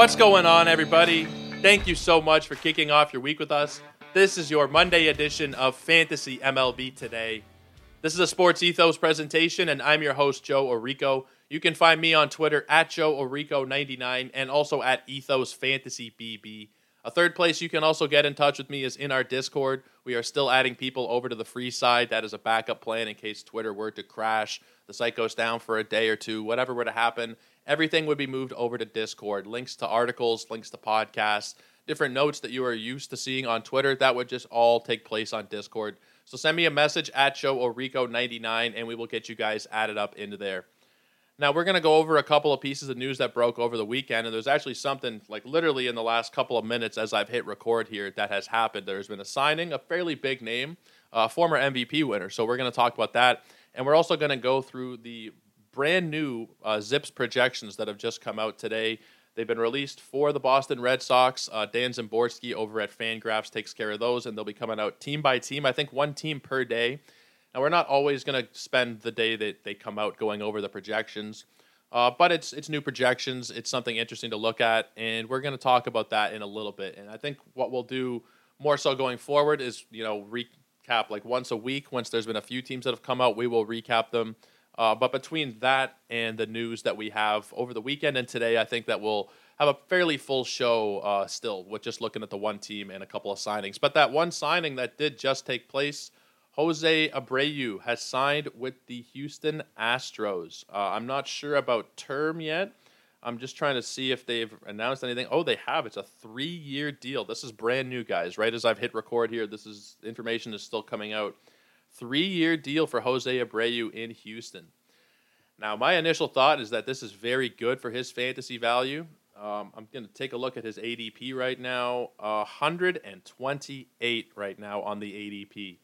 What's going on, everybody? Thank you so much for kicking off your week with us. This is your Monday edition of Fantasy MLB Today. This is a Sports Ethos presentation, and I'm your host, Joe Orico. You can find me on Twitter at Joe Orico99 and also at Ethos Fantasy BB. A third place you can also get in touch with me is in our Discord. We are still adding people over to the free side. That is a backup plan in case Twitter were to crash, the site goes down for a day or two, whatever were to happen. Everything would be moved over to Discord. Links to articles, links to podcasts, different notes that you are used to seeing on Twitter, that would just all take place on Discord. So send me a message at Joe Orico99 and we will get you guys added up into there. Now we're going to go over a couple of pieces of news that broke over the weekend, and there's actually something like literally in the last couple of minutes as I've hit record here that has happened. There's been a signing, a fairly big name, a former MVP winner. So we're going to talk about that, and we're also going to go through the brand new uh, ZiPS projections that have just come out today. They've been released for the Boston Red Sox. Uh, Dan Szymborski over at Fangraphs takes care of those, and they'll be coming out team by team. I think one team per day. Now we're not always going to spend the day that they come out going over the projections, uh, but it's it's new projections. It's something interesting to look at, and we're going to talk about that in a little bit. And I think what we'll do more so going forward is you know recap like once a week. Once there's been a few teams that have come out, we will recap them. Uh, but between that and the news that we have over the weekend and today, I think that we'll have a fairly full show uh, still with just looking at the one team and a couple of signings. But that one signing that did just take place, Jose Abreu has signed with the Houston Astros. Uh, I'm not sure about term yet. I'm just trying to see if they've announced anything. Oh, they have. It's a three-year deal. This is brand new, guys. Right as I've hit record here, this is information is still coming out. Three year deal for Jose Abreu in Houston. Now, my initial thought is that this is very good for his fantasy value. Um, I'm going to take a look at his ADP right now. Uh, 128 right now on the ADP.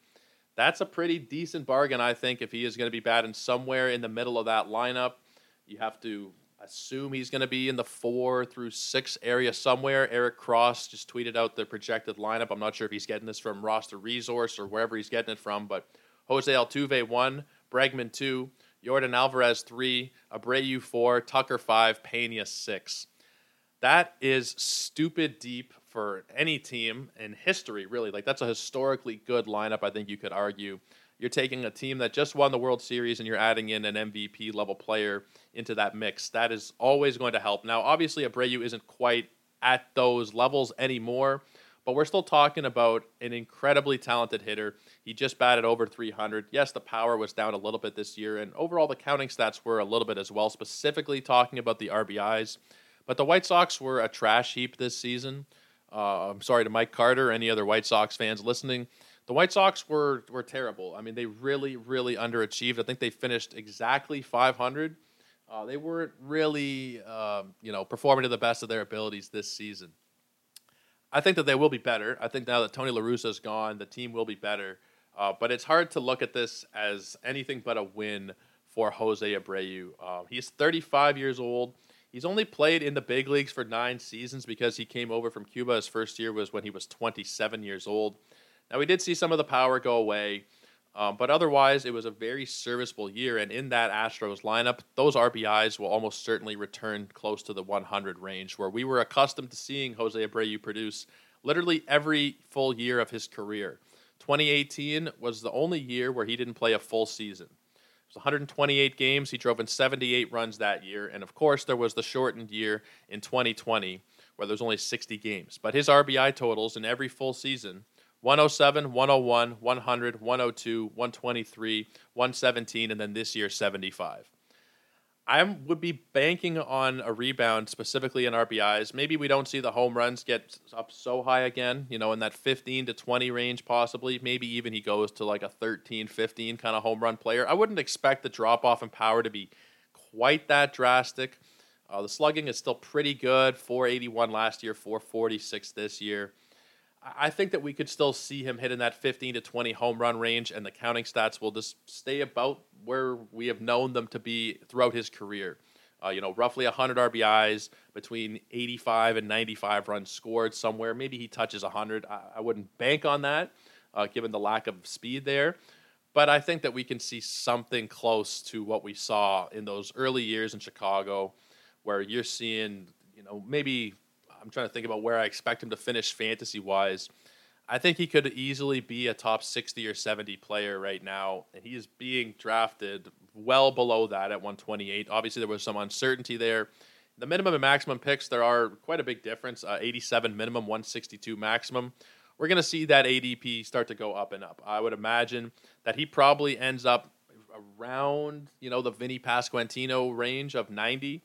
That's a pretty decent bargain, I think, if he is going to be batting somewhere in the middle of that lineup. You have to assume he's going to be in the four through six area somewhere. Eric Cross just tweeted out the projected lineup. I'm not sure if he's getting this from Roster Resource or wherever he's getting it from, but Jose Altuve one, Bregman two, Yordan Alvarez three, Abreu four, Tucker five, Pena six. That is stupid deep for any team in history, really. Like that's a historically good lineup. I think you could argue. You're taking a team that just won the World Series and you're adding in an MVP level player into that mix. That is always going to help. Now, obviously, Abreu isn't quite at those levels anymore, but we're still talking about an incredibly talented hitter. He just batted over 300. Yes, the power was down a little bit this year, and overall the counting stats were a little bit as well, specifically talking about the RBIs. But the White Sox were a trash heap this season. Uh, I'm sorry to Mike Carter, any other White Sox fans listening the White Sox were were terrible. I mean, they really, really underachieved. I think they finished exactly 500. Uh, they weren't really, um, you know, performing to the best of their abilities this season. I think that they will be better. I think now that Tony La Russa is gone, the team will be better. Uh, but it's hard to look at this as anything but a win for Jose Abreu. Uh, he's 35 years old. He's only played in the big leagues for nine seasons because he came over from Cuba. His first year was when he was 27 years old. Now, we did see some of the power go away, um, but otherwise, it was a very serviceable year. And in that Astros lineup, those RBIs will almost certainly return close to the 100 range, where we were accustomed to seeing Jose Abreu produce literally every full year of his career. 2018 was the only year where he didn't play a full season. It was 128 games. He drove in 78 runs that year. And of course, there was the shortened year in 2020 where there's only 60 games. But his RBI totals in every full season 107, 101, 100, 102, 123, 117, and then this year 75. I would be banking on a rebound, specifically in RBIs. Maybe we don't see the home runs get up so high again, you know, in that 15 to 20 range, possibly. Maybe even he goes to like a 13, 15 kind of home run player. I wouldn't expect the drop off in power to be quite that drastic. Uh, the slugging is still pretty good 481 last year, 446 this year. I think that we could still see him hitting that 15 to 20 home run range, and the counting stats will just stay about where we have known them to be throughout his career. Uh, you know, roughly 100 RBIs, between 85 and 95 runs scored somewhere. Maybe he touches 100. I, I wouldn't bank on that, uh, given the lack of speed there. But I think that we can see something close to what we saw in those early years in Chicago, where you're seeing you know, maybe I'm trying to think about where I expect him to finish fantasy wise. I think he could easily be a top 60 or 70 player right now, and he is being drafted well below that at 128. Obviously, there was some uncertainty there. The minimum and maximum picks, there are quite a big difference uh, 87 minimum, 162 maximum. We're going to see that ADP start to go up and up. I would imagine that he probably ends up around, you know, the Vinny Pasquantino range of 90.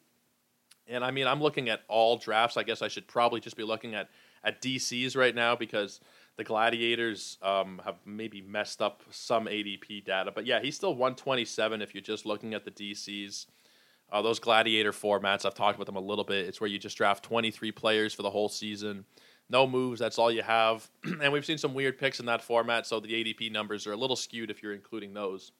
And I mean, I'm looking at all drafts. I guess I should probably just be looking at, at DCs right now because – the Gladiators um, have maybe messed up some ADP data, but yeah, he's still 127 if you're just looking at the DCs. Uh, those Gladiator formats, I've talked about them a little bit. It's where you just draft 23 players for the whole season. No moves, that's all you have. and we've seen some weird picks in that format, so the ADP numbers are a little skewed if you're including those.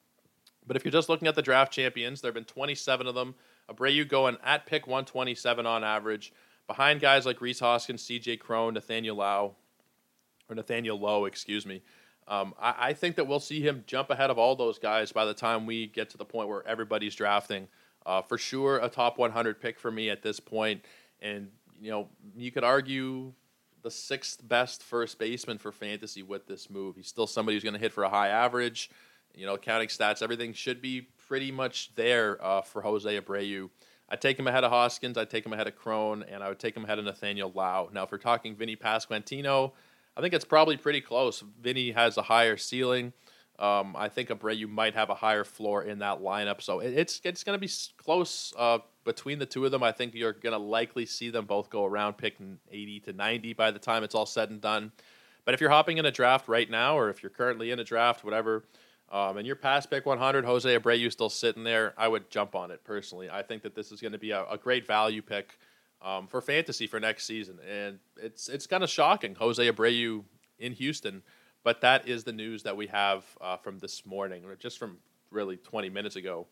But if you're just looking at the draft champions, there have been 27 of them. Abreu going at pick 127 on average, behind guys like Rhys Hoskins, CJ Cron, Nathaniel Lowe, or Nathaniel Lowe, excuse me. Um, I, I, think that we'll see him jump ahead of all those guys by the time we get to the point where everybody's drafting. Uh, for sure, a top 100 pick for me at this point. And, you know, you could argue the sixth best first baseman for fantasy with this move. He's still somebody who's going to hit for a high average. You know, counting stats, everything should be pretty much there uh, for Jose Abreu. I'd take him ahead of Hoskins, I'd take him ahead of Cron, and I would take him ahead of Nathaniel Lowe. Now, if we're talking Vinny Pasquantino, I think it's probably pretty close. Vinny has a higher ceiling. Um, I think Abreu might have a higher floor in that lineup, so it, it's it's going to be close uh, between the two of them. I think you're going to likely see them both go around picking 80 to 90 by the time it's all said and done. But if you're hopping in a draft right now, or if you're currently in a draft, whatever, um, and you're past pick 100, Jose Abreu still sitting there, I would jump on it personally. I think that this is going to be a, a great value pick um, for fantasy for next season. And it's it's kind of shocking, Jose Abreu in Houston, but that is the news that we have uh, from this morning, or just from really 20 minutes ago.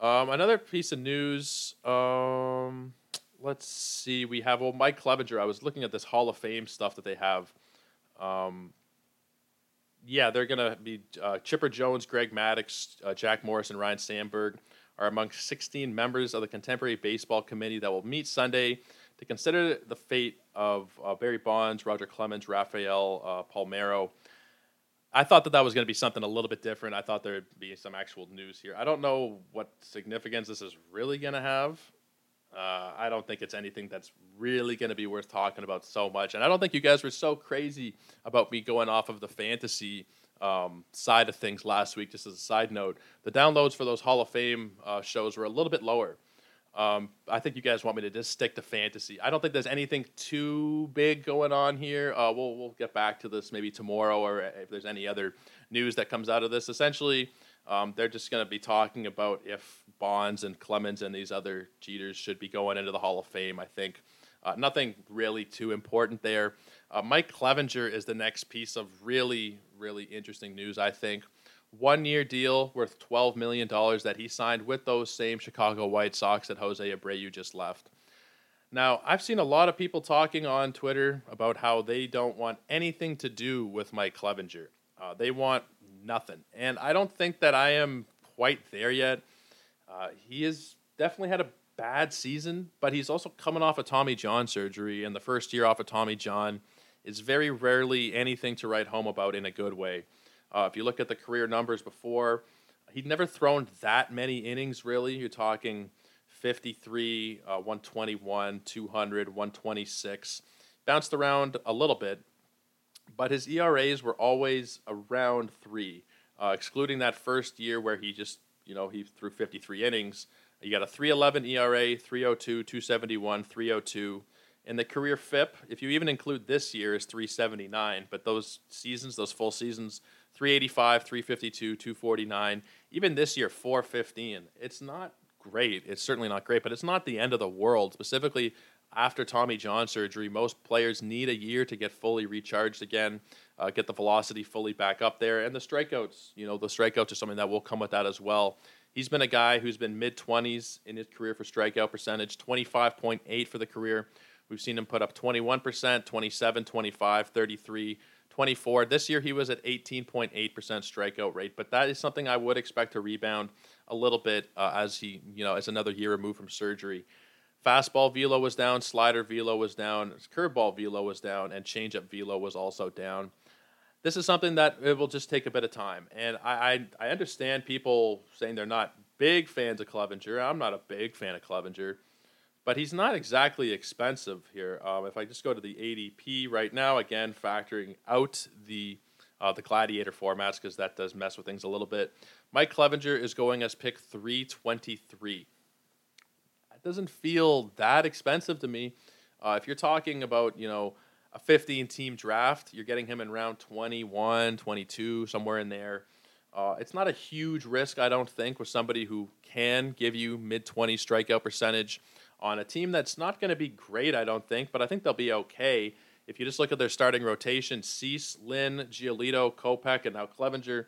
Um, another piece of news. Um, let's see. We have well, Mike Clevinger. I was looking at this Hall of Fame stuff that they have. Um, yeah, they're gonna be uh, Chipper Jones, Greg Maddux, uh, Jack Morris, and Ryne Sandberg are among 16 members of the Contemporary Baseball Committee that will meet Sunday to consider the fate of uh, Barry Bonds, Roger Clemens, Rafael uh, Palmeiro. I thought that that was going to be something a little bit different. I thought there'd be some actual news here. I don't know what significance this is really going to have. Uh, I don't think it's anything that's really going to be worth talking about so much. And I don't think you guys were so crazy about me going off of the fantasy um, side of things last week. Just as a side note, the downloads for those Hall of Fame uh, shows were a little bit lower. Um, I think you guys want me to just stick to fantasy. I don't think there's anything too big going on here. Uh, we'll we'll get back to this maybe tomorrow, or if there's any other news that comes out of this. Essentially, um, they're just going to be talking about if Bonds and Clemens and these other Jeters should be going into the Hall of Fame. I think uh, nothing really too important there. Uh, Mike Clevinger is the next piece of really, really interesting news, I think. One year deal worth $12 million that he signed with those same Chicago White Sox that Jose Abreu just left. Now, I've seen a lot of people talking on Twitter about how they don't want anything to do with Mike Clevinger. Uh, they want nothing. And I don't think that I am quite there yet. Uh, he has definitely had a bad season, but he's also coming off a of Tommy John surgery. And the first year off of Tommy John, is very rarely anything to write home about in a good way. Uh, if you look at the career numbers before, he'd never thrown that many innings, really. You're talking 53, uh, 121, 200, 126. Bounced around a little bit, but his ERAs were always around three, uh, excluding that first year where he just, you know, he threw 53 innings. You got a 311 ERA, 302, 271, 302. And the career FIP, if you even include this year, is 379. But those seasons, those full seasons, 385, 352, 249. Even this year, 415. It's not great. It's certainly not great, but it's not the end of the world. Specifically, after Tommy John surgery, most players need a year to get fully recharged again, uh, get the velocity fully back up there. And the strikeouts, you know, the strikeouts are something that will come with that as well. He's been a guy who's been mid 20s in his career for strikeout percentage, 25.8 for the career. We've seen him put up 21%, 27, 25, 33, 24. This year he was at 18.8% strikeout rate, but that is something I would expect to rebound a little bit uh, as he, you know, as another year removed from surgery. Fastball velo was down, slider velo was down, curveball velo was down, and changeup velo was also down. This is something that it will just take a bit of time, and I I, I understand people saying they're not big fans of Clevinger. I'm not a big fan of Clevinger, but he's not exactly expensive here. Um, if I just go to the ADP right now, again factoring out the uh, the Gladiator formats because that does mess with things a little bit. Mike Clevinger is going as pick 323 That doesn't feel that expensive to me. Uh, if you're talking about, you know, a 15 team draft, you're getting him in round 21, 22, somewhere in there. Uh, it's not a huge risk, I don't think, with somebody who can give you mid 20 strikeout percentage on a team that's not going to be great, I don't think, but I think they'll be okay. If you just look at their starting rotation, Cease, Lynn, Giolito, Kopech, and now Clevinger,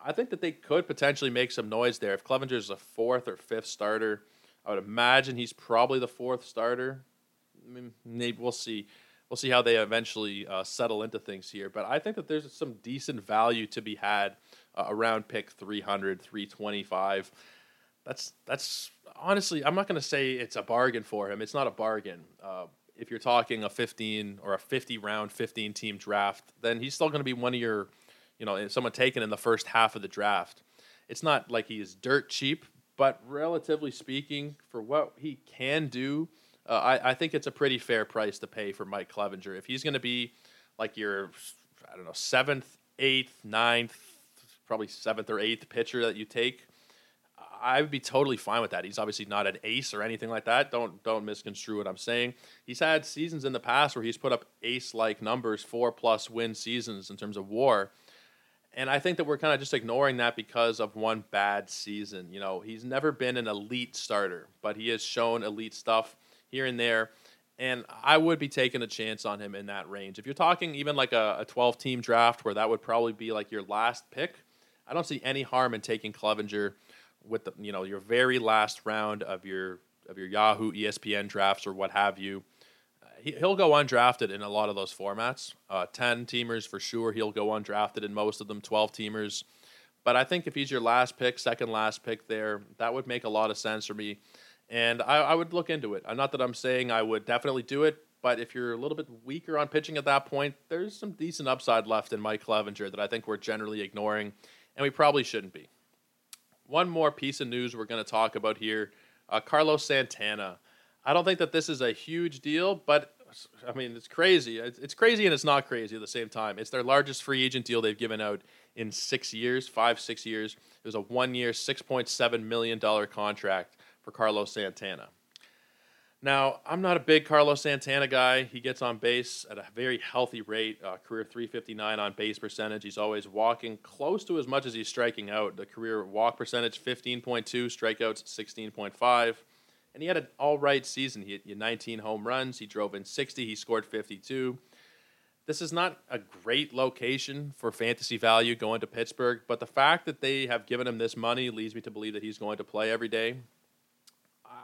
I think that they could potentially make some noise there. If Clevinger is a fourth or fifth starter, I would imagine he's probably the fourth starter. I mean, maybe we'll see. We'll see how they eventually uh, settle into things here. But I think that there's some decent value to be had uh, around pick 300, 325. That's that's honestly, I'm not going to say it's a bargain for him. It's not a bargain. Uh, if you're talking a 15 or a 50 round, 15 team draft, then he's still going to be one of your, you know, someone taken in the first half of the draft. It's not like he is dirt cheap, but relatively speaking, for what he can do, uh, I, I think it's a pretty fair price to pay for Mike Clevinger. If he's going to be like your, I don't know, seventh, eighth, ninth, probably seventh or eighth pitcher that you take, I would be totally fine with that. He's obviously not an ace or anything like that. Don't don't misconstrue what I'm saying. He's had seasons in the past where he's put up ace like numbers, four plus win seasons in terms of WAR. And I think that we're kind of just ignoring that because of one bad season. You know, he's never been an elite starter, but he has shown elite stuff here and there. And I would be taking a chance on him in that range. If you're talking even like a, a 12 team draft where that would probably be like your last pick, I don't see any harm in taking Clevinger with the, you know your very last round of your of your Yahoo ESPN drafts or what have you he, will go undrafted in a lot of those formats. Uh, 10 teamers for sure. He'll go undrafted in most of them, 12 teamers. But I think if he's your last pick, second last pick there, that would make a lot of sense for me. And I, I would look into it. Not that I'm saying I would definitely do it, but if you're a little bit weaker on pitching at that point, there's some decent upside left in Mike Clevinger that I think we're generally ignoring, and we probably shouldn't be. One more piece of news we're going to talk about here uh, Carlos Santana. I don't think that this is a huge deal, but I mean, it's crazy. It's crazy and it's not crazy at the same time. It's their largest free agent deal they've given out in six years, five, six years. It was a one year, $6.7 million contract for Carlos Santana. Now, I'm not a big Carlos Santana guy. He gets on base at a very healthy rate, uh, career 359 on base percentage. He's always walking close to as much as he's striking out. The career walk percentage 15.2, strikeouts 16.5 and he had an all right season. He had 19 home runs. He drove in 60. He scored 52. This is not a great location for fantasy value going to Pittsburgh, but the fact that they have given him this money leads me to believe that he's going to play every day.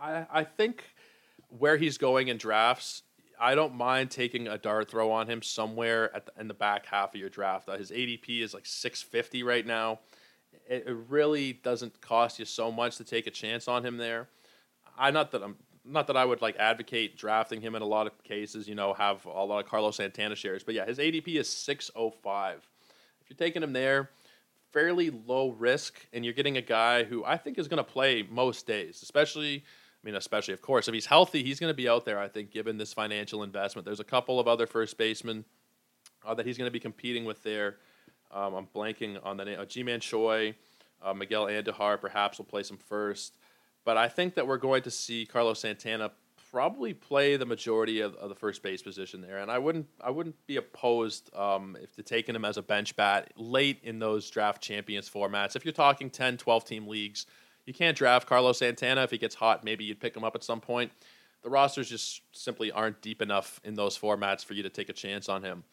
I, I think where he's going in drafts, I don't mind taking a dart throw on him somewhere at the, in the back half of your draft. Uh, his ADP is like 650 right now. It, it really doesn't cost you so much to take a chance on him there. I not that I'm not that I would like advocate drafting him in a lot of cases. You know, have a lot of Carlos Santana shares, but yeah, his ADP is 605. If you're taking him there, fairly low risk, and you're getting a guy who I think is going to play most days, especially. I mean, especially of course, if he's healthy, he's going to be out there. I think, given this financial investment, there's a couple of other first basemen uh, that he's going to be competing with there. Um, I'm blanking on the name. Uh, Ji-Man Choi, uh, Miguel Andujar, perhaps will play some first. But I think that we're going to see Carlos Santana probably play the majority of, of the first base position there, and I wouldn't I wouldn't be opposed um, if to taking him as a bench bat late in those draft champions formats. If you're talking 10, 12 team leagues, you can't draft Carlos Santana if he gets hot. Maybe you'd pick him up at some point. The rosters just simply aren't deep enough in those formats for you to take a chance on him.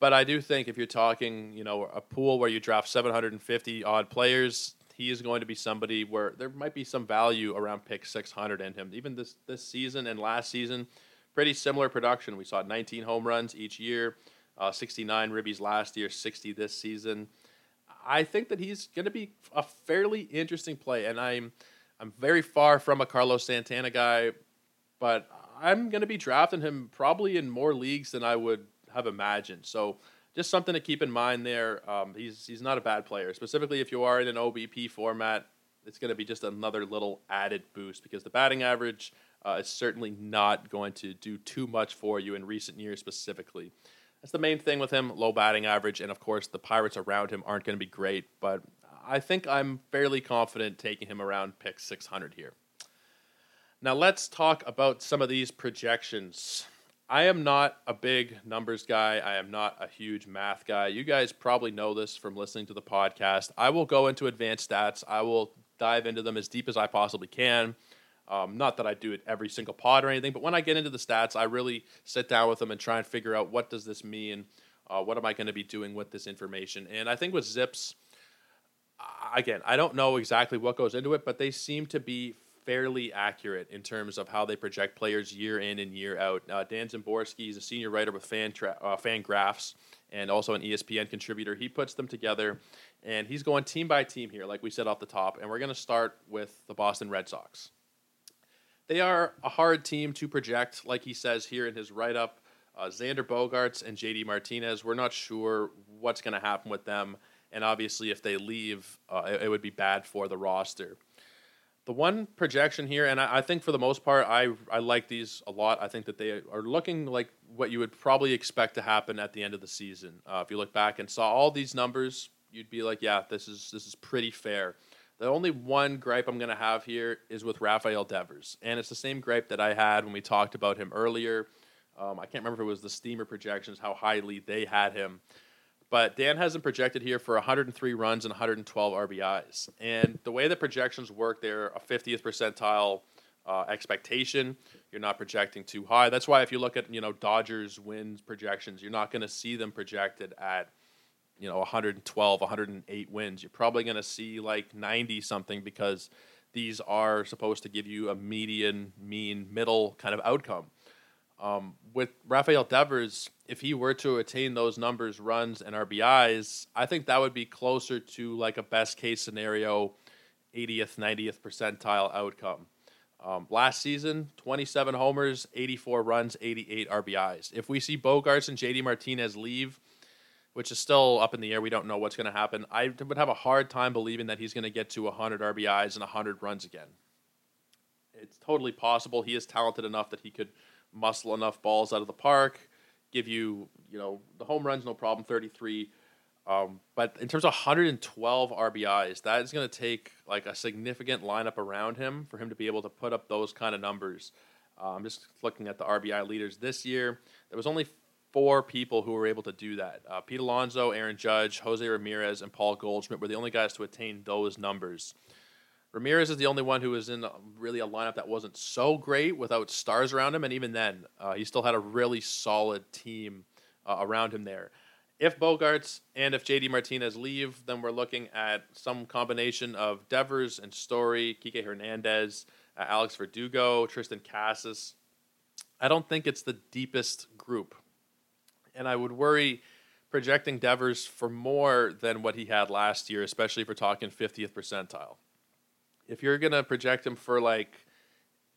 But I do think if you're talking, you know, a pool where you draft 750 odd players, he is going to be somebody where there might be some value around pick 600 in him. Even this this season and last season, pretty similar production. We saw 19 home runs each year, uh, 69 ribbies last year, 60 this season. I think that he's going to be a fairly interesting play, and I'm I'm very far from a Carlos Santana guy. but I'm going to be drafting him probably in more leagues than I would have imagined. So just something to keep in mind there. Um, he's he's not a bad player, specifically if you are in an OBP format. It's going to be just another little added boost because the batting average uh, is certainly not going to do too much for you in recent years, specifically. That's the main thing with him low batting average. And of course, the Pirates around him aren't going to be great. But I think I'm fairly confident taking him around pick 600 here. Now, let's talk about some of these projections. I am not a big numbers guy. I am not a huge math guy. You guys probably know this from listening to the podcast. I will go into advanced stats, I will dive into them as deep as I possibly can. Um, not that I do it every single pod or anything, but when I get into the stats, I really sit down with them and try and figure out what does this mean. Uh, what am I going to be doing with this information? And I think with ZiPS, again, I don't know exactly what goes into it, but they seem to be fairly accurate in terms of how they project players year in and year out. Uh, Dan Szymborski is a senior writer with Fan tra- uh, Fangraphs and also an ESPN contributor. He puts them together, and he's going team by team here, like we said off the top. And we're going to start with the Boston Red Sox. They are a hard team to project, like he says here in his write up. Uh, Xander Bogaerts and JD Martinez, we're not sure what's going to happen with them. And obviously, if they leave, uh, it, it, would be bad for the roster. The one projection here, and I, I, think for the most part, I, I like these a lot. I think that they are looking like what you would probably expect to happen at the end of the season. Uh, if you look back and saw all these numbers, you'd be like, yeah, this is this is pretty fair. The only one gripe I'm going to have here is with Rafael Devers, and it's the same gripe that I had when we talked about him earlier. Um, I can't remember if it was the Steamer projections, how highly they had him. But Dan has him projected here for 103 runs and 112 RBIs. And the way the projections work, they're a 50th percentile uh, expectation. You're not projecting too high. That's why if you look at you know Dodgers wins projections, you're not going to see them projected at you know 112 108 wins you're probably going to see like 90 something because these are supposed to give you a median mean middle kind of outcome. Um, with rafael devers if he were to attain those numbers runs and rbis i think that would be closer to like a best case scenario 80th 90th percentile outcome. Um, last season 27 homers 84 runs 88 rbis if we see Bogaerts and jd martinez leave which is still up in the air. We don't know what's going to happen. I would have a hard time believing that he's going to get to 100 RBIs and 100 runs again. It's totally possible. He is talented enough that he could muscle enough balls out of the park, give you, you know, the home runs, no problem, 33. Um, but in terms of 112 RBIs, that is going to take like a significant lineup around him for him to be able to put up those kind of numbers. Uh, I'm just looking at the RBI leaders this year. There was only four people who were able to do that. Uh, Pete Alonso, Aaron Judge, Jose Ramirez, and Paul Goldschmidt were the only guys to attain those numbers. Ramirez is the only one who was in really a lineup that wasn't so great without stars around him, and even then, uh, he still had a really solid team uh, around him there. If Bogaerts and if JD Martinez leave, then we're looking at some combination of Devers and Story, Kike Hernandez, uh, Alex Verdugo, Triston Casas. I don't think it's the deepest group and I would worry projecting Devers for more than what he had last year, especially if we're talking 50th percentile. If you're going to project him for like,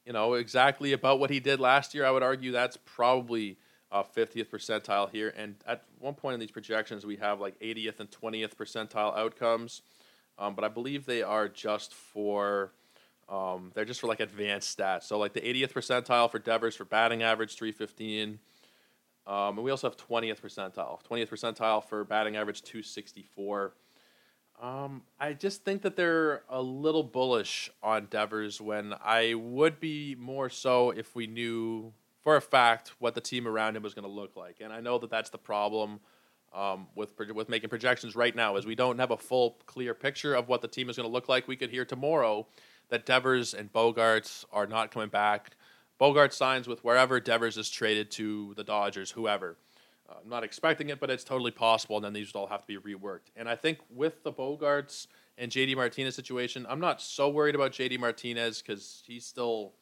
you know, exactly about what he did last year, I would argue that's probably a 50th percentile here. And at one point in these projections, we have like 80th and 20th percentile outcomes, um, but I believe they are just for. Um, they're just for like advanced stats. So like the 80th percentile for Devers for batting average 315, um, and we also have 20th percentile. 20th percentile for batting average 264. Um, I just think that they're a little bullish on Devers when I would be more so if we knew for a fact what the team around him was going to look like. And I know that that's the problem um, with with making projections right now is we don't have a full clear picture of what the team is going to look like. We could hear tomorrow that Devers and Bogaerts are not coming back. Bogart signs with wherever Devers is traded to the Dodgers, whoever. Uh, I'm not expecting it, but it's totally possible, and then these would all have to be reworked. And I think with the Bogaerts and JD Martinez situation, I'm not so worried about JD Martinez because he's still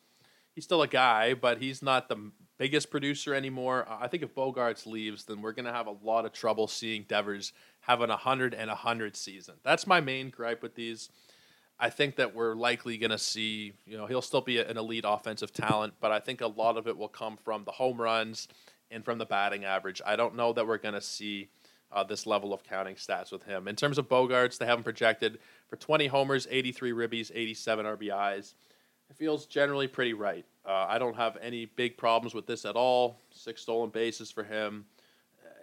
he's still a guy, but he's not the biggest producer anymore. I think if Bogaerts leaves, then we're gonna have a lot of trouble seeing Devers having a hundred and a hundred season. That's my main gripe with these. I think that we're likely going to see, you know, he'll still be an elite offensive talent, but I think a lot of it will come from the home runs and from the batting average. I don't know that we're going to see uh, this level of counting stats with him. In terms of Bogaerts, they have him projected for 20 homers, 83 ribbies, 87 RBIs. It feels generally pretty right. Uh, I don't have any big problems with this at all. Six stolen bases for him.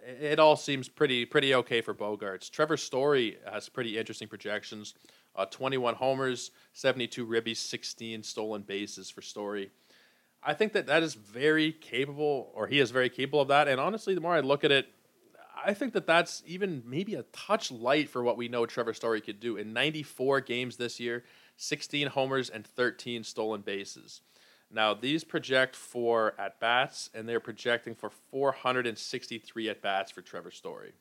It, all seems pretty pretty okay for Bogaerts. Trevor Story has pretty interesting projections. Uh, 21 homers, 72 ribbies, 16 stolen bases for Story. I think that that is very capable, or he is very capable of that. And honestly, the more I look at it, I think that that's even maybe a touch light for what we know Trevor Story could do. In 94 games this year, 16 homers and 13 stolen bases. Now, these project for at bats, and they're projecting for 463 at bats for Trevor Story.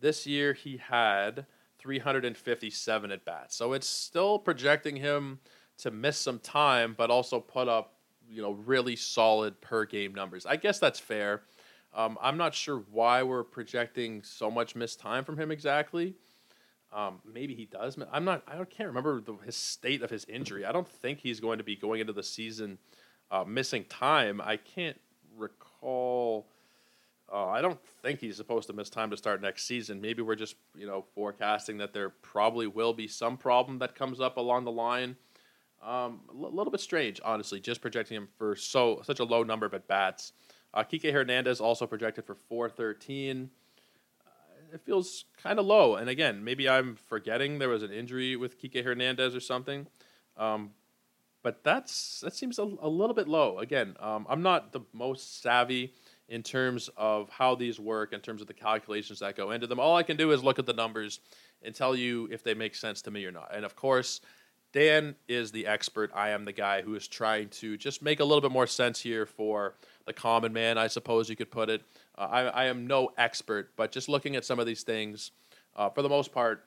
This year, he had 357 at bats. So it's still projecting him to miss some time, but also put up, you know, really solid per game numbers. I guess that's fair. Um, I'm not sure why we're projecting so much missed time from him exactly. Um, maybe he does. I'm not. I can't remember the, his state of his injury. I don't think he's going to be going into the season uh, missing time. I can't recall. Uh, I don't think he's supposed to miss time to start next season. Maybe we're just you know forecasting that there probably will be some problem that comes up along the line. Um, a l- little bit strange, honestly, just projecting him for so such a low number of at bats. Uh, Kike Hernandez also projected for 413. It feels kind of low. And again, maybe I'm forgetting there was an injury with Kike Hernandez or something. Um, but that's that seems a, a little bit low. Again, um, I'm not the most savvy in terms of how these work, in terms of the calculations that go into them. All I can do is look at the numbers and tell you if they make sense to me or not. And of course, Dan is the expert. I am the guy who is trying to just make a little bit more sense here for the common man, I suppose you could put it. Uh, I, I, am no expert, but just looking at some of these things, uh, for the most part,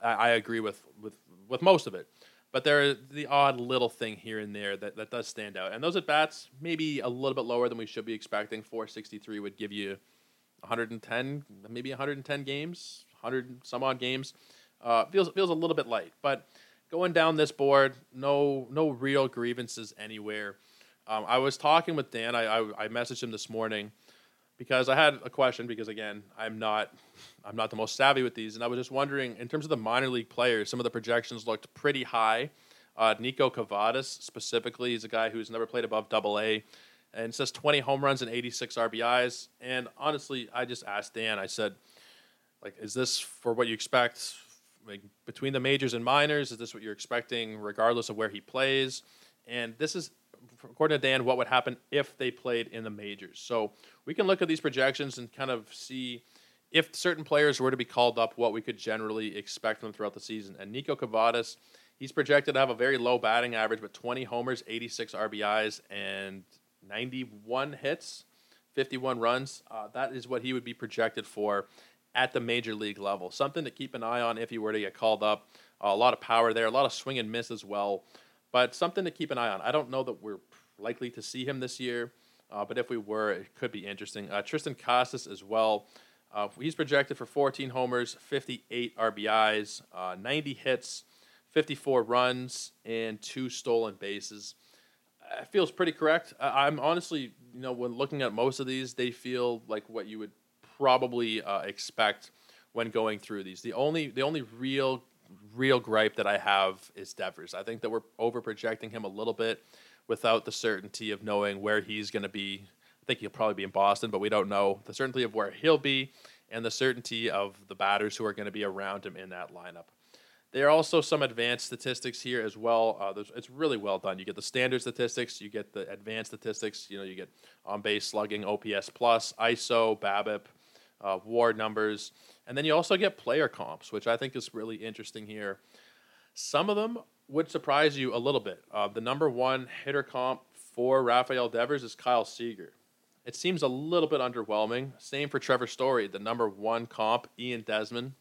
I, I, agree with, with, with most of it. But there is the odd little thing here and there that, that does stand out. And those at bats, maybe a little bit lower than we should be expecting. 463 would give you 110, maybe 110 games, 100 some odd games. Uh, feels feels a little bit light, but going down this board, no no real grievances anywhere. Um, I was talking with Dan. I, I, I messaged him this morning because I had a question. Because again, I'm not I'm not the most savvy with these, and I was just wondering in terms of the minor league players, some of the projections looked pretty high. Uh, Niko Kavadas specifically is a guy who's never played above Double A, and says 20 home runs and 86 RBIs. And honestly, I just asked Dan. I said, like, is this for what you expect? Like between the majors and minors, is this what you're expecting, regardless of where he plays? And this is according to Dan, what would happen if they played in the majors. So we can look at these projections and kind of see if certain players were to be called up, what we could generally expect from them throughout the season. And Niko Kavadas, he's projected to have a very low batting average, but 20 homers, 86 RBIs, and 91 hits, 51 runs. Uh, that is what he would be projected for at the major league level. Something to keep an eye on if he were to get called up. Uh, a lot of power there, a lot of swing and miss as well but something to keep an eye on. I don't know that we're likely to see him this year, uh, but if we were, it could be interesting. Uh, Triston Casas as well. Uh, he's projected for 14 homers, 58 RBIs, uh, 90 hits, 54 runs, and two stolen bases. Uh, it feels pretty correct. I'm honestly, you know, when looking at most of these, they feel like what you would probably uh, expect when going through these. The only, the only real real gripe that I have is Devers. I think that we're over projecting him a little bit without the certainty of knowing where he's going to be. I think he'll probably be in Boston, but we don't know the certainty of where he'll be and the certainty of the batters who are going to be around him in that lineup. There are also some advanced statistics here as well. Uh, it's really well done. You get the standard statistics, you get the advanced statistics. You know, you get on base slugging, OPS plus, ISO, BABIP, uh, WAR numbers. And then you also get player comps, which I think is really interesting here. Some of them would surprise you a little bit. Uh, the number one hitter comp for Rafael Devers is Kyle Seager. It seems a little bit underwhelming. Same for Trevor Story, the number one comp, Ian Desmond.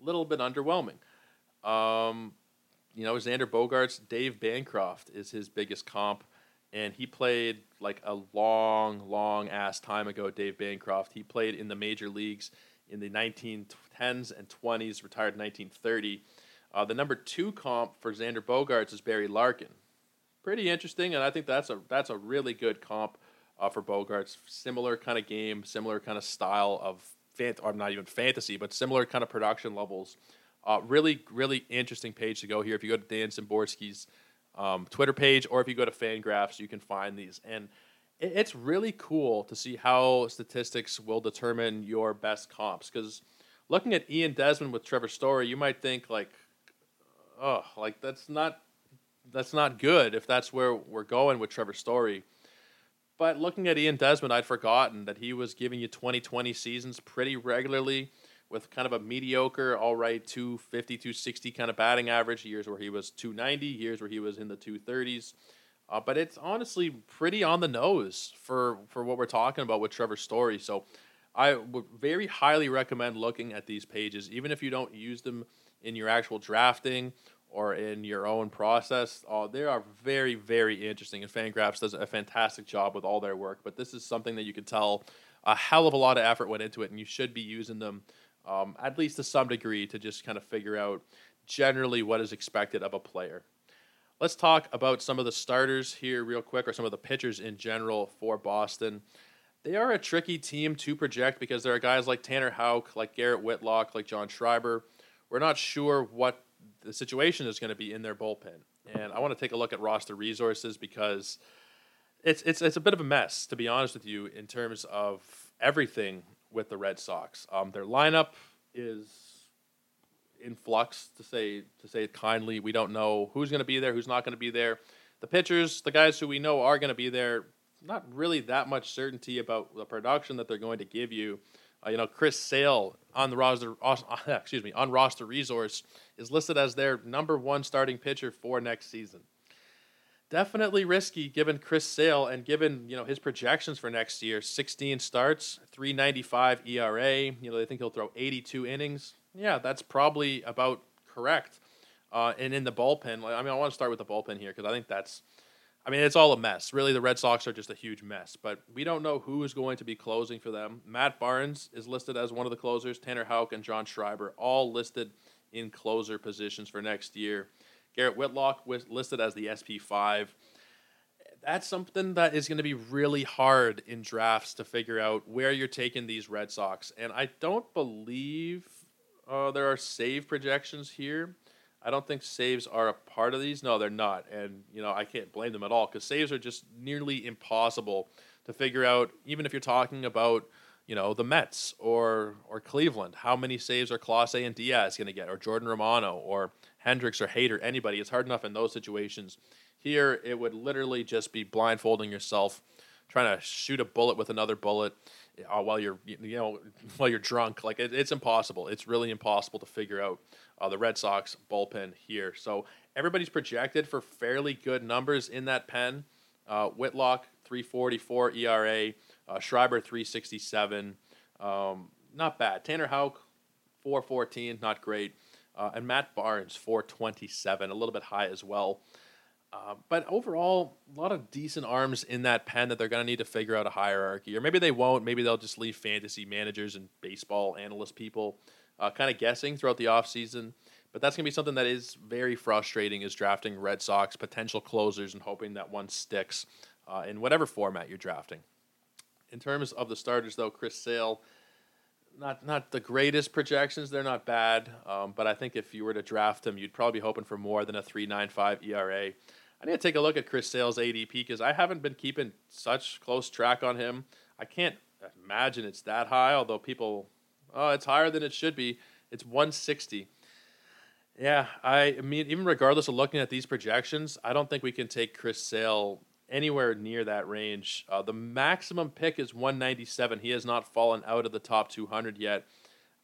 A little bit underwhelming. Um, you know, Xander Bogaerts Dave Bancroft is his biggest comp and he played like a long, long ass time ago. Dave Bancroft. He played in the major leagues in the 1910s and 20s. Retired in 1930. Uh, the number two comp for Xander Bogaerts is Barry Larkin. Pretty interesting, and I think that's a that's a really good comp uh, for Bogarts. Similar kind of game, similar kind of style of fant- or not even fantasy, but similar kind of production levels. Uh, really, really interesting page to go here. If you go to Dan Szymborski's um, Twitter page, or if you go to Fangraphs, you can find these. And it, it's really cool to see how statistics will determine your best comps. Because looking at Ian Desmond with Trevor Story, you might think like, oh, like that's not that's not good if that's where we're going with Trevor Story. But looking at Ian Desmond, I'd forgotten that he was giving you 2020 seasons pretty regularly with kind of a mediocre, all right, 250, 260 kind of batting average, years where he was 290, years where he was in the 230s. Uh, but it's honestly pretty on the nose for, for what we're talking about with Trevor Story. So I would very highly recommend looking at these pages, even if you don't use them in your actual drafting or in your own process. Uh, they are very, very interesting, and Fangraphs does a fantastic job with all their work. But this is something that you can tell a hell of a lot of effort went into it, and you should be using them um, at least to some degree, to just kind of figure out generally what is expected of a player. Let's talk about some of the starters here, real quick, or some of the pitchers in general for Boston. They are a tricky team to project because there are guys like Tanner Houck, like Garrett Whitlock, like John Schreiber. We're not sure what the situation is going to be in their bullpen. And I want to take a look at roster resources because it's it's it's a bit of a mess, to be honest with you, in terms of everything with the Red Sox. Um, their lineup is in flux, to say to say it kindly. We don't know who's going to be there, who's not going to be there. The pitchers, the guys who we know are going to be there, not really that much certainty about the production that they're going to give you. Uh, you know, Chris Sale on the roster, excuse me, on roster resource is listed as their number one starting pitcher for next season definitely risky given Chris Sale and given you know his projections for next year. 16 starts, 3.95 ERA. You know they think he'll throw 82 innings. Yeah, that's probably about correct. Uh, and in the bullpen, I mean, I want to start with the bullpen here because I think that's, I mean, it's all a mess. Really, the Red Sox are just a huge mess. But we don't know who is going to be closing for them. Matt Barnes is listed as one of the closers. Tanner Houck and John Schreiber all listed in closer positions for next year. Garrett Whitlock was listed as the SP5. That's something that is going to be really hard in drafts to figure out where you're taking these Red Sox. And I don't believe uh, there are save projections here. I don't think saves are a part of these. No, they're not. And, you know, I can't blame them at all because saves are just nearly impossible to figure out, even if you're talking about, you know, the Mets or or Cleveland. How many saves are Clase and Diaz going to get, or Jordan Romano, or Hendriks or Hader, anybody. It's hard enough in those situations. Here, it would literally just be blindfolding yourself, trying to shoot a bullet with another bullet uh, while you're you know while you're drunk. Like it, it's impossible. It's really impossible to figure out uh, the Red Sox bullpen here. So everybody's projected for fairly good numbers in that pen. Uh, Whitlock 344 ERA, uh, Schreiber 367. Um, not bad. Tanner Houck 414, not great. Uh, and Matt Barnes, 427, a little bit high as well. Uh, but overall, a lot of decent arms in that pen that they're going to need to figure out a hierarchy. Or maybe they won't. Maybe they'll just leave fantasy managers and baseball analyst people uh, kind of guessing throughout the offseason. But that's going to be something that is very frustrating is drafting Red Sox potential closers and hoping that one sticks uh, in whatever format you're drafting. In terms of the starters, though, Chris Sale – not not the greatest projections. They're not bad, um, but I think if you were to draft him, you'd probably be hoping for more than a three nine five ERA. I need to take a look at Chris Sale's ADP because I haven't been keeping such close track on him. I can't imagine it's that high, although people, oh, it's higher than it should be. It's 160. Yeah, I mean, even regardless of looking at these projections, I don't think we can take Chris Sale anywhere near that range. Uh, the maximum pick is 197. He has not fallen out of the top 200 yet.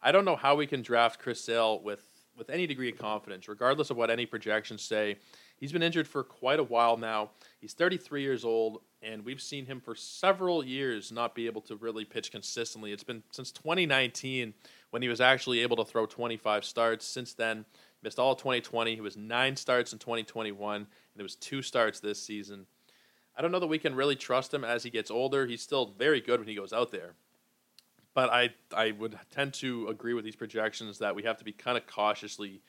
I don't know how we can draft Chris Sale with with any degree of confidence, regardless of what any projections say. He's been injured for quite a while now. He's 33 years old, and we've seen him for several years not be able to really pitch consistently. It's been since 2019 when he was actually able to throw 25 starts. Since then, missed all of 2020. He was nine starts in 2021, and it was two starts this season. I don't know that we can really trust him as he gets older. He's still very good when he goes out there. But I I would tend to agree with these projections that we have to be kind of cautiously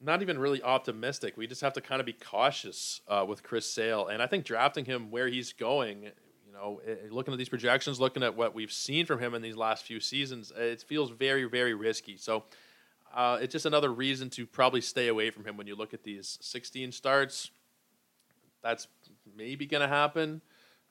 not even really optimistic. We just have to kind of be cautious uh, with Chris Sale, and I think drafting him where he's going, you know, eh, looking at these projections, looking at what we've seen from him in these last few seasons, it feels very, very risky. So uh, it's just another reason to probably stay away from him when you look at these 16 starts. That's maybe going to happen.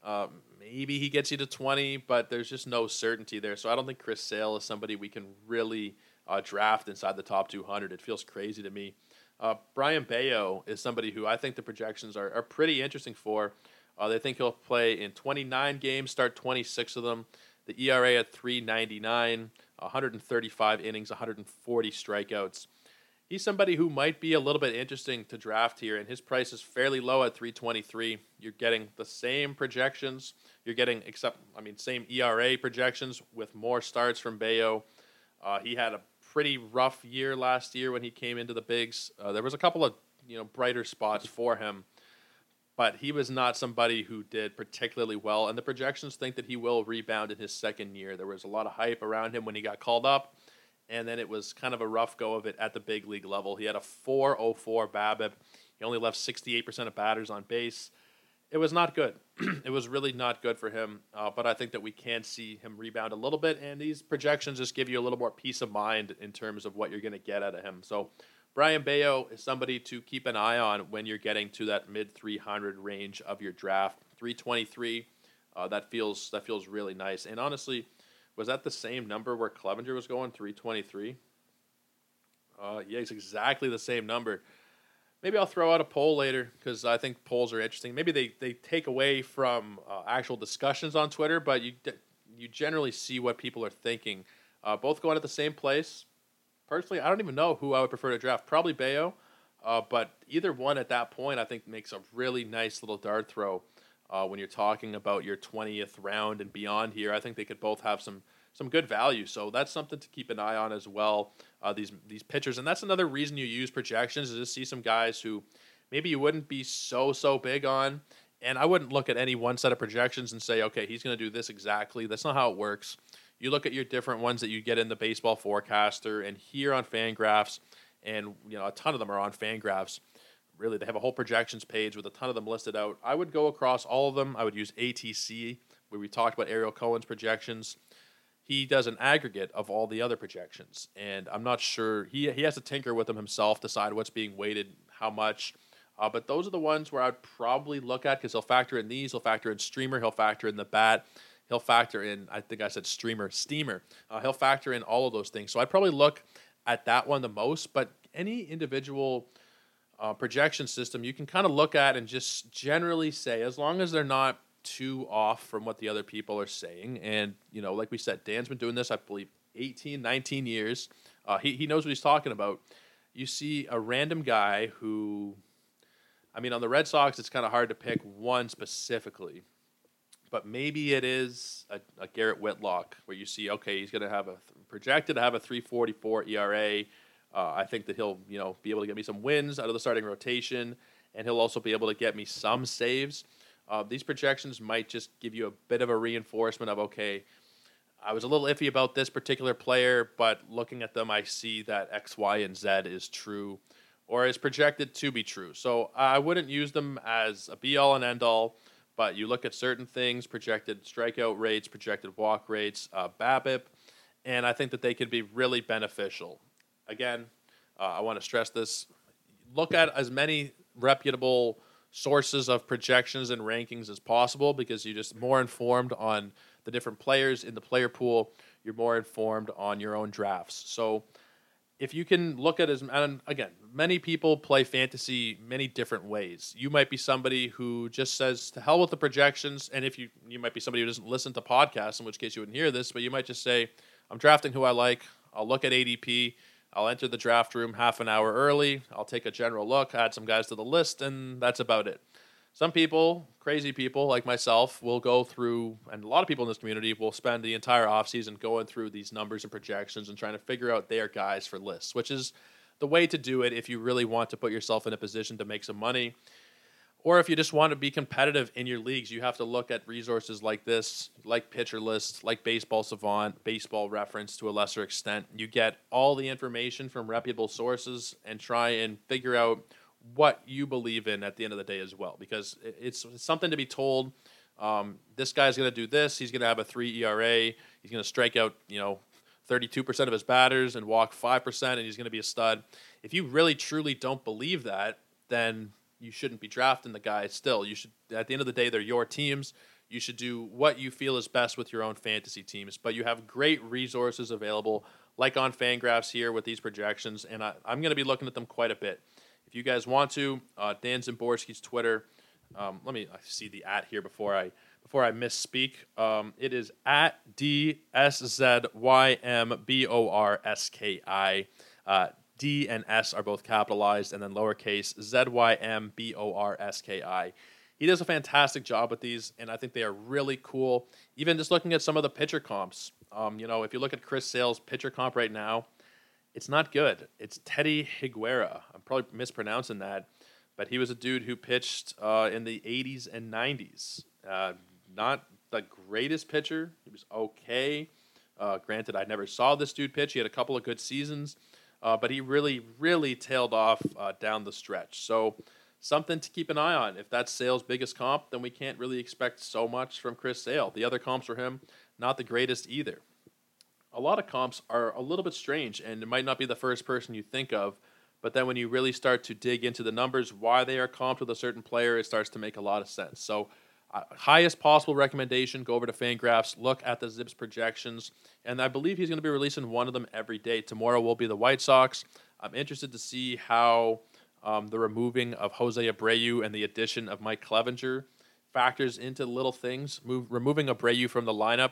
Um, maybe he gets you to 20, but there's just no certainty there. So I don't think Chris Sale is somebody we can really uh, draft inside the top 200. It feels crazy to me. Uh, Brayan Bello is somebody who I think the projections are, are pretty interesting for. Uh, they think he'll play in 29 games, start 26 of them. The ERA at 399, 135 innings, 140 strikeouts. He's somebody who might be a little bit interesting to draft here, and his price is fairly low at 323. You're getting the same projections. You're getting, except, I mean, same ERA projections with more starts from Bello. Uh, he had a pretty rough year last year when he came into the bigs. Uh, there was a couple of you know brighter spots for him, but he was not somebody who did particularly well. And the projections think that he will rebound in his second year. There was a lot of hype around him when he got called up, and then it was kind of a rough go of it at the big league level. He had a 4.04 BABIP. He only left 68% of batters on base it was not good. it was really not good for him. Uh, but I think that we can see him rebound a little bit, and these projections just give you a little more peace of mind in terms of what you're going to get out of him. So Brayan Bello is somebody to keep an eye on when you're getting to that mid 300 range of your draft. 323, uh, that feels that feels really nice. And honestly, was that the same number where Clevinger was going? 323. Uh, yeah, it's exactly the same number. Maybe I'll throw out a poll later because I think polls are interesting. Maybe they, they take away from uh, actual discussions on Twitter, but you you generally see what people are thinking. Uh, both going at the same place. Personally, I don't even know who I would prefer to draft. Probably Bello, uh, but either one at that point I think makes a really nice little dart throw uh, when you're talking about your 20th round and beyond here. I think they could both have some some good value. So that's something to keep an eye on as well. Uh, these these pitchers, and that's another reason you use projections is to see some guys who maybe you wouldn't be so so big on. And I wouldn't look at any one set of projections and say, okay, he's going to do this exactly. That's not how it works. You look at your different ones that you get in the baseball forecaster and here on Fangraphs, and you know a ton of them are on Fangraphs. Really, they have a whole projections page with a ton of them listed out. I would go across all of them. I would use ATC, where we talked about Ariel Cohen's projections he does an aggregate of all the other projections, and I'm not sure he he has to tinker with them himself, decide what's being weighted, how much. Uh, but those are the ones where I'd probably look at because he'll factor in these, he'll factor in streamer, he'll factor in the bat, he'll factor in I think I said streamer, steamer. Uh, he'll factor in all of those things. So I'd probably look at that one the most. But any individual uh, projection system you can kind of look at and just generally say, as long as they're not too off from what the other people are saying. And, you know, like we said, Dan's been doing this, I believe, 18, 19 years. Uh, he, he knows what he's talking about. You see a random guy who, I mean, on the Red Sox, it's kind of hard to pick one specifically, but maybe it is a, a Garrett Whitlock where you see, okay, he's going to have a projected to have a 344 ERA. Uh, I think that he'll, you know, be able to get me some wins out of the starting rotation, and he'll also be able to get me some saves. Uh, these projections might just give you a bit of a reinforcement of okay, I was a little iffy about this particular player, but looking at them, I see that X, Y, and Z is true or is projected to be true. So I wouldn't use them as a be all and end all, but you look at certain things projected strikeout rates, projected walk rates, uh, BABIP, and I think that they could be really beneficial. Again, uh, I want to stress this look at as many reputable sources of projections and rankings as possible because you're just more informed on the different players in the player pool. You're more informed on your own drafts. So if you can look at as and again, many people play fantasy many different ways. You might be somebody who just says to hell with the projections, and if you you might be somebody who doesn't listen to podcasts, in which case you wouldn't hear this, but you might just say, I'm drafting who I like. I'll look at ADP I'll enter the draft room half an hour early. I'll take a general look, add some guys to the list, and that's about it. Some people, crazy people like myself, will go through, and a lot of people in this community will spend the entire offseason going through these numbers and projections and trying to figure out their guys for lists, which is the way to do it if you really want to put yourself in a position to make some money. Or if you just want to be competitive in your leagues, you have to look at resources like this, like Pitcher List, like Baseball Savant, Baseball Reference to a lesser extent. You get all the information from reputable sources and try and figure out what you believe in at the end of the day as well, because it's, something to be told. Um, this guy's going to do this. He's going to have a three ERA. He's going to strike out, you know, 32% of his batters and walk 5%, and he's going to be a stud. If you really truly don't believe that, then you shouldn't be drafting the guy still. You should, at the end of the day, they're your teams. You should do what you feel is best with your own fantasy teams. But you have great resources available, like on Fangraphs here with these projections, and I, am going to be looking at them quite a bit. If you guys want to, uh, Dan Szymborski's Twitter. Um, let me see the at here before I before I misspeak. Um, it is at D S Z Y M B O R S K I. Uh, D and S are both capitalized, and then lowercase Z Y M B O R S K I. He does a fantastic job with these, and I think they are really cool. Even just looking at some of the pitcher comps, um, you know, if you look at Chris Sale's pitcher comp right now, it's not good. It's Teddy Higuera. I'm probably mispronouncing that, but he was a dude who pitched uh, in the 80s and 90s. Uh, not the greatest pitcher. He was okay. Uh, granted, I never saw this dude pitch. He had a couple of good seasons, uh, but he really, really tailed off uh, down the stretch. So, something to keep an eye on. If that's Sale's biggest comp, then we can't really expect so much from Chris Sale. The other comps for him, not the greatest either. A lot of comps are a little bit strange, and it might not be the first person you think of. But then when you really start to dig into the numbers, why they are comped with a certain player, it starts to make a lot of sense. So uh, highest possible recommendation go over to fangraphs look at the zips projections and i believe he's going to be releasing one of them every day. Tomorrow will be the white sox. I'm interested to see how um, the removing of jose abreu and the addition of mike clevinger factors into little things. Move, removing abreu from the lineup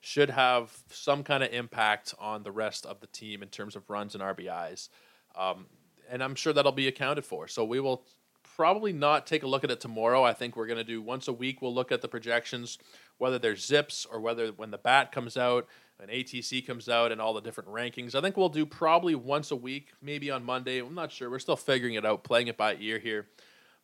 should have some kind of impact on the rest of the team in terms of runs and rbis um, and i'm sure that'll be accounted for. So we will probably not take a look at it tomorrow. I think we're going to do once a week. We'll look at the projections, whether there's zips or whether when the bat comes out, an ATC comes out, and all the different rankings. I think we'll do probably once a week, maybe on Monday. I'm not sure. We're still figuring it out, playing it by ear here.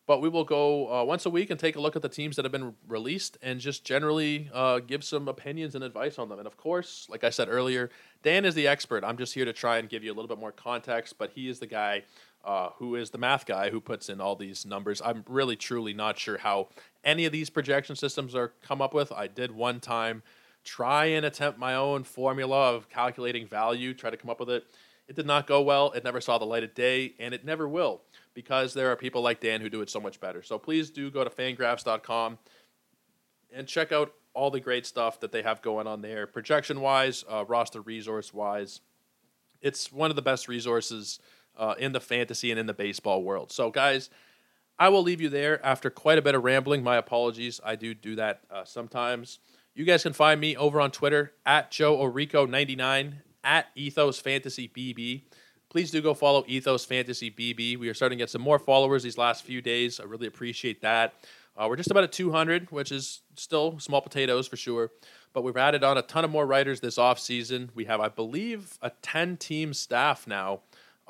But we will go uh, once a week and take a look at the teams that have been released and just generally uh, give some opinions and advice on them. And of course, like I said earlier, Dan is the expert. I'm just here to try and give you a little bit more context, but he is the guy uh, who is the math guy who puts in all these numbers. I'm really truly not sure how any of these projection systems are come up with. I did one time try and attempt my own formula of calculating value, try to come up with it. It did not go well. It never saw the light of day, and it never will because there are people like Dan who do it so much better. So please do go to fangraphs.com and check out all the great stuff that they have going on there, projection wise, uh, roster resource wise. It's one of the best resources uh, in the fantasy and in the baseball world. So, guys, I will leave you there after quite a bit of rambling. My apologies. I do do that uh, sometimes. You guys can find me over on Twitter at Joe Orico99 at Ethos Fantasy BB. Please do go follow Ethos Fantasy BB. We are starting to get some more followers these last few days. I really appreciate that. Uh, we're just about at 200, which is still small potatoes for sure. But we've added on a ton of more writers this off season. We have, I believe, a 10 team staff now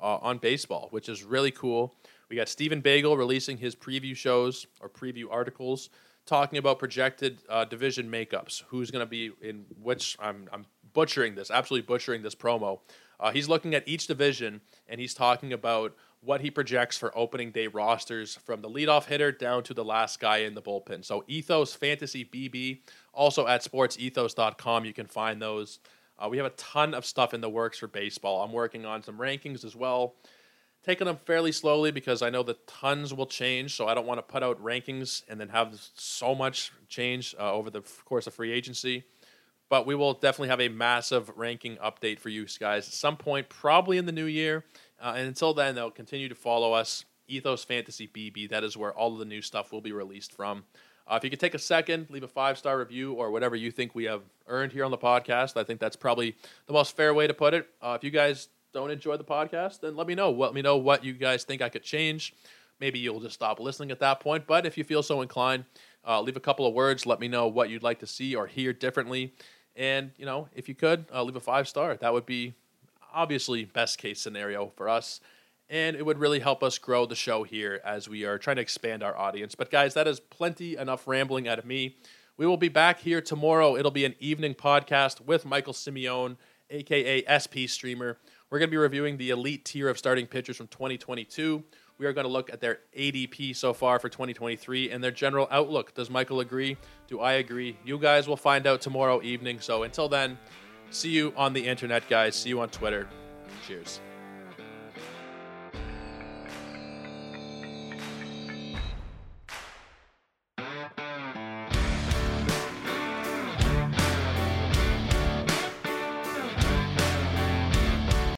uh, on baseball, which is really cool. We got Stephen Bagel releasing his preview shows or preview articles talking about projected uh, division makeups. Who's going to be in which? I'm, I'm butchering this, absolutely butchering this promo. Uh, he's looking at each division and he's talking about what he projects for opening day rosters from the leadoff hitter down to the last guy in the bullpen. So Ethos Fantasy BB, also at sportsethos.com, you can find those. Uh, we have a ton of stuff in the works for baseball. I'm working on some rankings as well, taking them fairly slowly because I know the tons will change. So I don't want to put out rankings and then have so much change uh, over the course of free agency. But we will definitely have a massive ranking update for you guys at some point, probably in the new year. Uh, and until then, they'll continue to follow us. Ethos Fantasy BB. That is where all of the new stuff will be released from. Uh, if you could take a second, leave a five star review or whatever you think we have earned here on the podcast, I think that's probably the most fair way to put it. Uh, if you guys don't enjoy the podcast, then let me know. Let me know what you guys think I could change. Maybe you'll just stop listening at that point. But if you feel so inclined, uh, leave a couple of words. Let me know what you'd like to see or hear differently. And, you know, if you could, uh, leave a five star. That would be obviously best case scenario for us and it would really help us grow the show here as we are trying to expand our audience. But, guys, that is plenty enough rambling out of me. We will be back here tomorrow. It'll be an evening podcast with Michael Simeone, aka SP Streamer. We're going to be reviewing the elite tier of starting pitchers from 2022. We are going to look at their ADP so far for 2023 and their general outlook. Does Michael agree? Do I agree? You guys will find out tomorrow evening. So until then, see you on the internet, guys. See you on Twitter. Cheers.